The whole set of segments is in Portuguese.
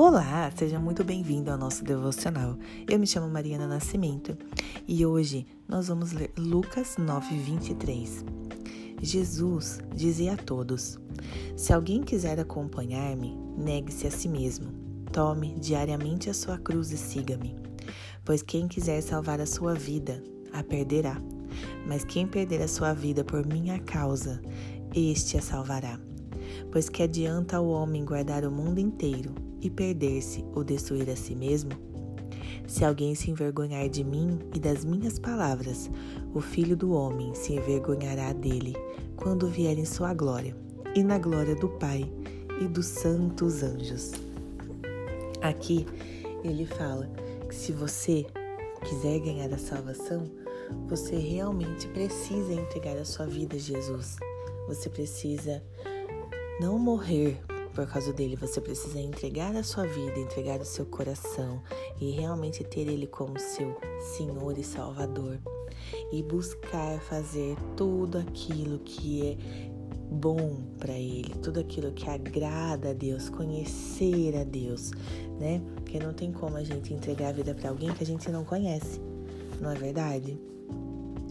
Olá, seja muito bem-vindo ao nosso devocional. Eu me chamo Mariana Nascimento e hoje nós vamos ler Lucas 9:23. Jesus dizia a todos: Se alguém quiser acompanhar-me, negue-se a si mesmo. Tome diariamente a sua cruz e siga-me. Pois quem quiser salvar a sua vida, a perderá. Mas quem perder a sua vida por minha causa, este a salvará. Pois que adianta ao homem guardar o mundo inteiro e perder-se ou destruir a si mesmo? Se alguém se envergonhar de mim e das minhas palavras, o filho do homem se envergonhará dele quando vier em sua glória e na glória do Pai e dos santos anjos. Aqui ele fala que se você quiser ganhar a salvação, você realmente precisa entregar a sua vida a Jesus. Você precisa não morrer por causa dele, você precisa entregar a sua vida, entregar o seu coração e realmente ter ele como seu Senhor e Salvador e buscar fazer tudo aquilo que é bom para ele, tudo aquilo que agrada a Deus, conhecer a Deus, né? Porque não tem como a gente entregar a vida para alguém que a gente não conhece, não é verdade?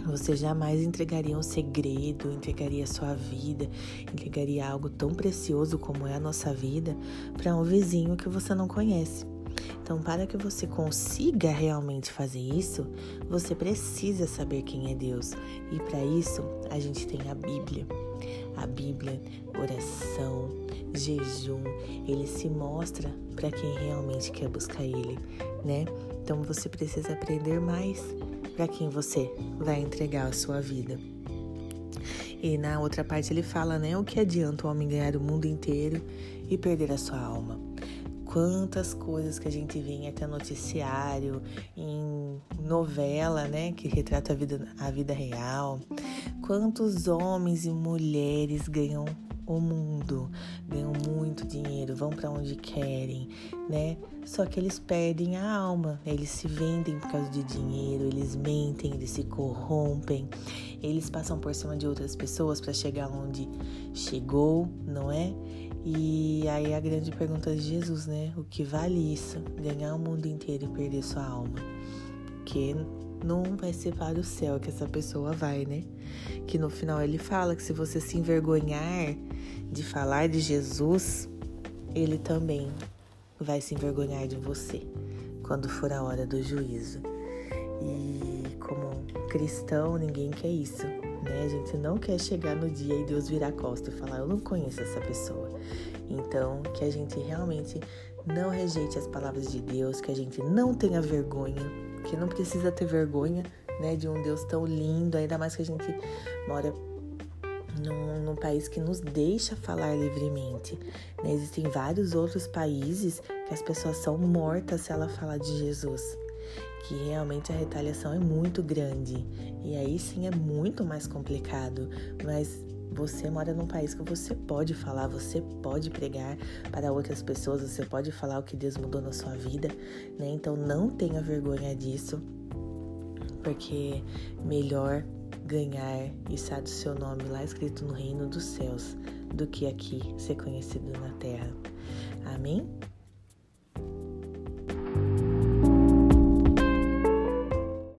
Você jamais entregaria um segredo, entregaria sua vida, entregaria algo tão precioso como é a nossa vida para um vizinho que você não conhece. Então, para que você consiga realmente fazer isso, você precisa saber quem é Deus. E para isso, a gente tem a Bíblia. A Bíblia, oração, jejum, ele se mostra para quem realmente quer buscar ele, né? Então você precisa aprender mais para quem você vai entregar a sua vida. E na outra parte ele fala, né? O que adianta o homem ganhar o mundo inteiro e perder a sua alma? Quantas coisas que a gente vê em até noticiário, em novela, né? Que retrata a vida, a vida real. Quantos homens e mulheres ganham o mundo, ganham muito dinheiro, vão para onde querem, né? Só que eles perdem a alma, eles se vendem por causa de dinheiro, eles mentem, eles se corrompem, eles passam por cima de outras pessoas para chegar onde chegou, não é? E aí a grande pergunta de Jesus, né? O que vale isso? Ganhar o mundo inteiro e perder sua alma? Que não vai ser para o céu que essa pessoa vai, né? Que no final ele fala que se você se envergonhar de falar de Jesus, ele também vai se envergonhar de você quando for a hora do juízo. E como cristão, ninguém quer isso, né? A gente não quer chegar no dia e Deus virar a costa e falar: Eu não conheço essa pessoa. Então, que a gente realmente não rejeite as palavras de Deus, que a gente não tenha vergonha, que não precisa ter vergonha, né, de um Deus tão lindo, ainda mais que a gente mora num, num país que nos deixa falar livremente. Né? Existem vários outros países que as pessoas são mortas se ela falar de Jesus. Que realmente a retaliação é muito grande. E aí sim é muito mais complicado. Mas você mora num país que você pode falar, você pode pregar para outras pessoas, você pode falar o que Deus mudou na sua vida, né? Então não tenha vergonha disso, porque melhor ganhar e estar do seu nome lá escrito no reino dos céus do que aqui ser conhecido na terra. Amém?